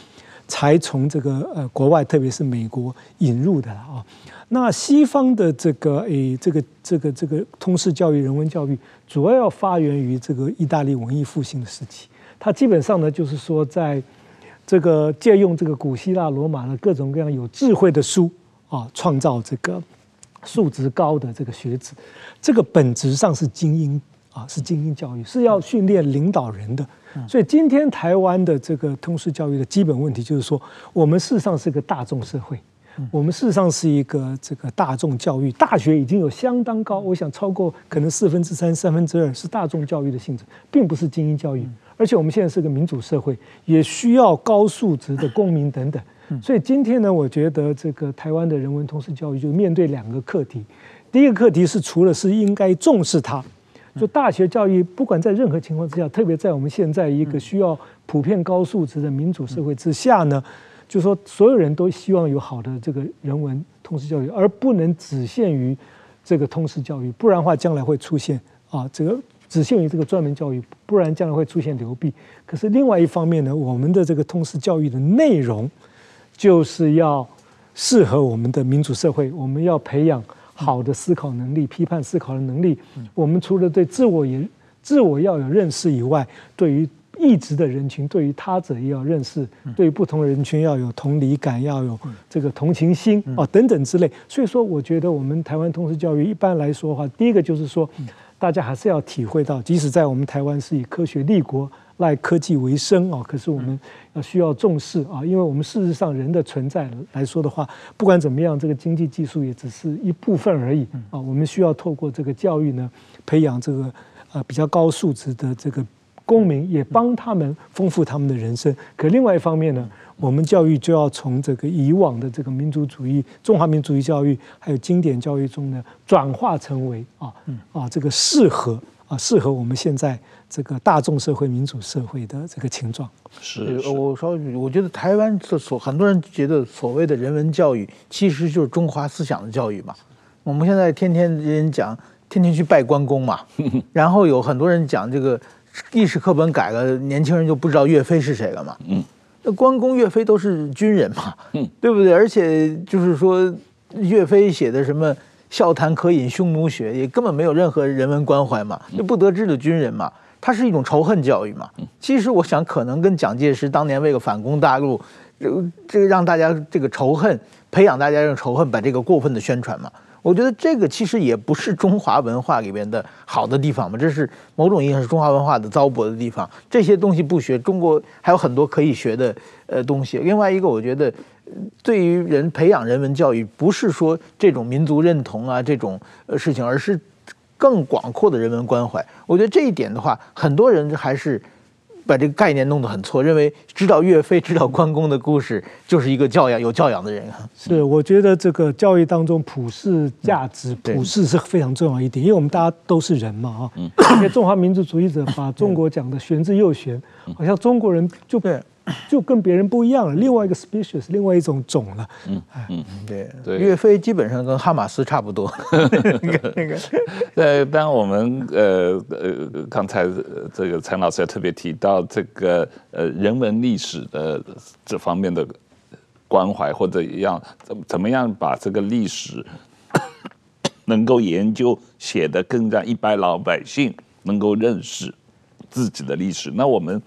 S2: 才从这个呃国外，特别是美国引入的啊。那西方的这个诶这个这个这个通识教育、人文教育，主要要发源于这个意大利文艺复兴的时期。它基本上呢，就是说在这个借用这个古希腊、罗马的各种各样有智慧的书啊，创造这个素质高的这个学子。这个本质上是精英啊，是精英教育，是要训练领导人的。所以今天台湾的这个通识教育的基本问题就是说，我们事实上是个大众社会，我们事实上是一个这个大众教育，大学已经有相当高，我想超过可能四分之三、三分之二是大众教育的性质，并不是精英教育。而且我们现在是个民主社会，也需要高素质的公民等等。所以今天呢，我觉得这个台湾的人文通识教育就面对两个课题，第一个课题是除了是应该重视它。就大学教育，不管在任何情况之下，特别在我们现在一个需要普遍高素质的民主社会之下呢，就说所有人都希望有好的这个人文通识教育，而不能只限于这个通识教育，不然的话将来会出现啊，这个只限于这个专门教育，不然将来会出现流弊。可是另外一方面呢，我们的这个通识教育的内容，就是要适合我们的民主社会，我们要培养。好的思考能力、批判思考的能力，我们除了对自我也自我要有认识以外，对于异质的人群，对于他者也要认识，对于不同的人群要有同理感，要有这个同情心啊等等之类。所以说，我觉得我们台湾通识教育一般来说的话，第一个就是说，大家还是要体会到，即使在我们台湾是以科学立国。赖科技为生啊，可是我们要需要重视啊，因为我们事实上人的存在来说的话，不管怎么样，这个经济技术也只是一部分而已啊。我们需要透过这个教育呢，培养这个呃比较高素质的这个公民，也帮他们丰富他们的人生。可另外一方面呢，我们教育就要从这个以往的这个民族主义、中华民族主义教育，还有经典教育中呢，转化成为啊啊这个适合啊适合我们现在。这个大众社会、民主社会的这个情状
S3: 是，是，我说，我觉得台湾这所很多人觉得所谓的人文教育，其实就是中华思想的教育嘛。我们现在天天人讲，天天去拜关公嘛，然后有很多人讲这个历史课本改了，年轻人就不知道岳飞是谁了嘛。嗯，那关公、岳飞都是军人嘛，嗯，对不对？而且就是说，岳飞写的什么“笑谈渴饮匈奴血”，也根本没有任何人文关怀嘛，就不得志的军人嘛。它是一种仇恨教育嘛？其实我想，可能跟蒋介石当年为了反攻大陆，这个这个让大家这个仇恨，培养大家用仇恨，把这个过分的宣传嘛。我觉得这个其实也不是中华文化里边的好的地方嘛，这是某种意义上是中华文化的糟粕的地方。这些东西不学，中国还有很多可以学的呃东西。另外一个，我觉得对于人培养人文教育，不是说这种民族认同啊这种呃事情，而是。更广阔的人文关怀，我觉得这一点的话，很多人还是把这个概念弄得很错，认为知道岳飞、知道关公的故事就是一个教养有教养的人啊。
S2: 是，我觉得这个教育当中普世价值、普世是非常重要一点，因为我们大家都是人嘛，哈。而且中华民族主义者把中国讲的玄之又玄，好像中国人就对。就跟别人不一样了，另外一个 species，另外一种种了。嗯
S3: 嗯，对对，岳飞基本上跟哈马斯差不多。那 个那个，
S1: 呃，当我们呃呃刚才这个陈老师也特别提到这个呃人文历史的这方面的关怀，或者一样怎怎么样把这个历史 能够研究写得更让一般老百姓能够认识自己的历史，那我们。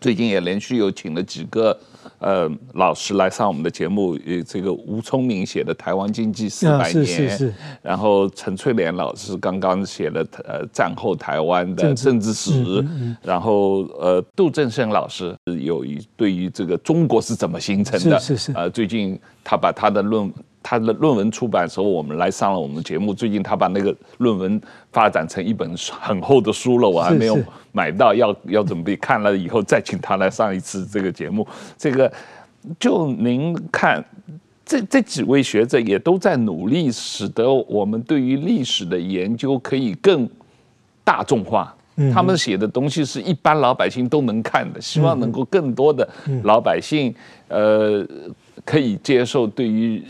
S1: 最近也连续有请了几个呃老师来上我们的节目，呃，这个吴聪明写的《台湾经济四百年》，
S2: 是是是，
S1: 然后陈翠莲老师刚刚写了呃战后台湾的政治史，嗯嗯、然后呃杜正胜老师有一对于这个中国是怎么形成的，
S2: 是是是，
S1: 呃最近他把他的论。他的论文出版的时候，我们来上了我们节目。最近他把那个论文发展成一本很厚的书了，我还没有买到，要要准备看了以后再请他来上一次这个节目。这个就您看，这这几位学者也都在努力，使得我们对于历史的研究可以更大众化。他们写的东西是一般老百姓都能看的，希望能够更多的老百姓呃可以接受对于。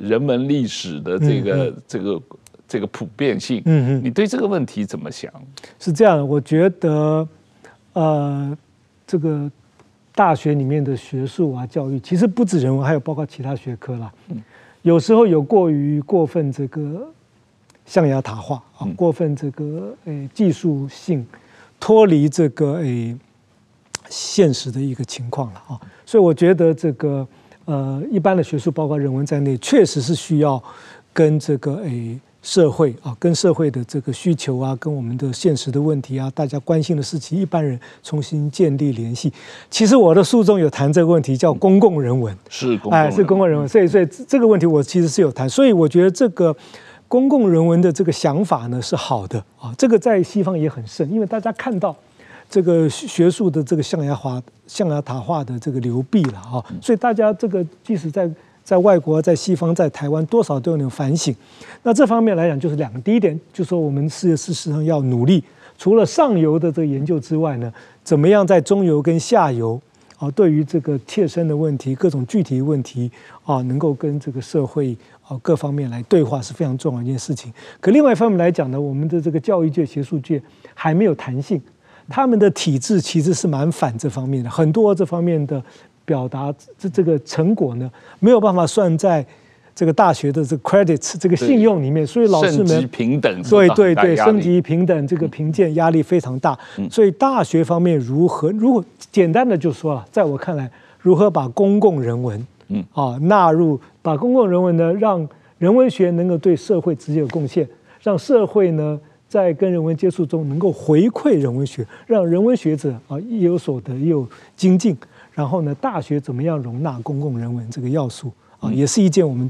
S1: 人文历史的这个、嗯、这个这个普遍性，嗯嗯，你对这个问题怎么想？
S2: 是这样，我觉得，呃，这个大学里面的学术啊，教育其实不止人文，还有包括其他学科啦。嗯，有时候有过于过分这个象牙塔化啊，过分这个诶、哎、技术性脱离这个诶、哎、现实的一个情况了啊，所以我觉得这个。呃，一般的学术，包括人文在内，确实是需要跟这个诶社会啊，跟社会的这个需求啊，跟我们的现实的问题啊，大家关心的事情，一般人重新建立联系。其实我的书中有谈这个问题，叫公共人文，
S1: 是公共哎，
S2: 是公共人文。所以，所以这个问题我其实是有谈。所以，我觉得这个公共人文的这个想法呢是好的啊。这个在西方也很盛，因为大家看到。这个学术的这个象牙华、象牙塔化的这个流弊了啊，所以大家这个即使在在外国、在西方、在台湾，多少都有点反省。那这方面来讲，就是两个。第一点，就是说我们是事实上要努力，除了上游的这个研究之外呢，怎么样在中游跟下游啊，对于这个切身的问题、各种具体问题啊，能够跟这个社会啊各方面来对话，是非常重要一件事情。可另外一方面来讲呢，我们的这个教育界、学术界还没有弹性。他们的体制其实是蛮反这方面的，很多这方面的表达这这个成果呢，没有办法算在这个大学的这个 credits 这个信用里面，所以老师们
S1: 平等，
S2: 对对对，升级平等这个评鉴压力非常大，所以大学方面如何如果简单的就说了，在我看来，如何把公共人文嗯。啊纳入，把公共人文呢，让人文学能够对社会直接有贡献，让社会呢。在跟人文接触中能够回馈人文学，让人文学者啊亦有所得，又有精进。然后呢，大学怎么样容纳公共人文这个要素啊，也是一件我们。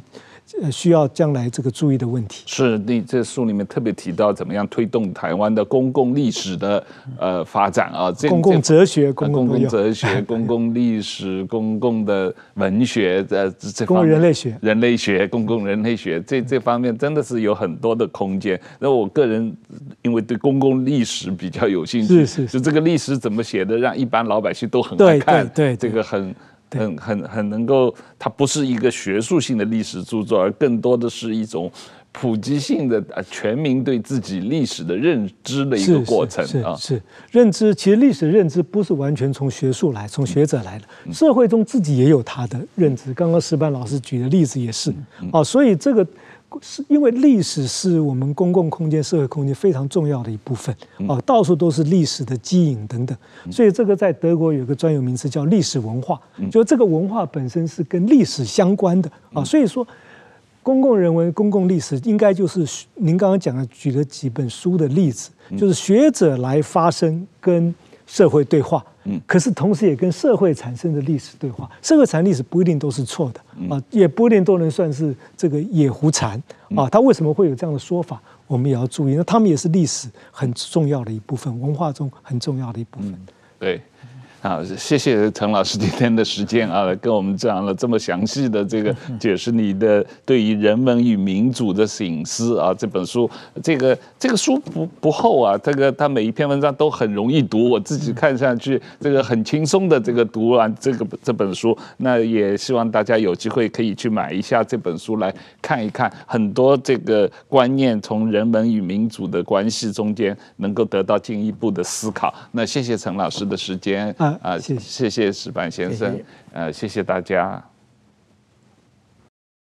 S2: 呃，需要将来这个注意的问题。
S1: 是，你这书里面特别提到怎么样推动台湾的公共历史的呃发展啊，这
S2: 公共哲学、公
S1: 共哲学、公共历史、公共的文学呃这
S2: 方面，人类学、
S1: 人类学、公共人类学这这方面真的是有很多的空间。那我个人因为对公共历史比较有兴趣，
S2: 是是，
S1: 就这个历史怎么写的，让一般老百姓都很爱看，
S2: 对。
S1: 这个很。很很很能够，它不是一个学术性的历史著作，而更多的是一种普及性的啊全民对自己历史的认知的一个过程啊。
S2: 是，认知，其实历史认知不是完全从学术来，从学者来的，社会中自己也有他的认知。刚刚石板老师举的例子也是啊，所以这个。是因为历史是我们公共空间、社会空间非常重要的一部分啊，到处都是历史的基影等等，所以这个在德国有个专有名词叫历史文化，就这个文化本身是跟历史相关的啊，所以说公共人文、公共历史应该就是您刚刚讲的举了几本书的例子，就是学者来发声跟社会对话。嗯，可是同时也跟社会产生的历史对话，社会产生历史不一定都是错的啊，也不一定都能算是这个野狐禅啊。他为什么会有这样的说法？我们也要注意。那他们也是历史很重要的一部分，文化中很重要的一部分。
S1: 对。好，谢谢陈老师今天的时间啊，跟我们讲了这么详细的这个 解释你的对于人文与民主的醒思啊。这本书，这个这个书不不厚啊，这个它每一篇文章都很容易读，我自己看上去这个很轻松的这个读完这个这本书。那也希望大家有机会可以去买一下这本书来看一看，很多这个观念从人文与民主的关系中间能够得到进一步的思考。那谢谢陈老师的时间。啊，谢谢谢石板先生，呃，谢谢大家。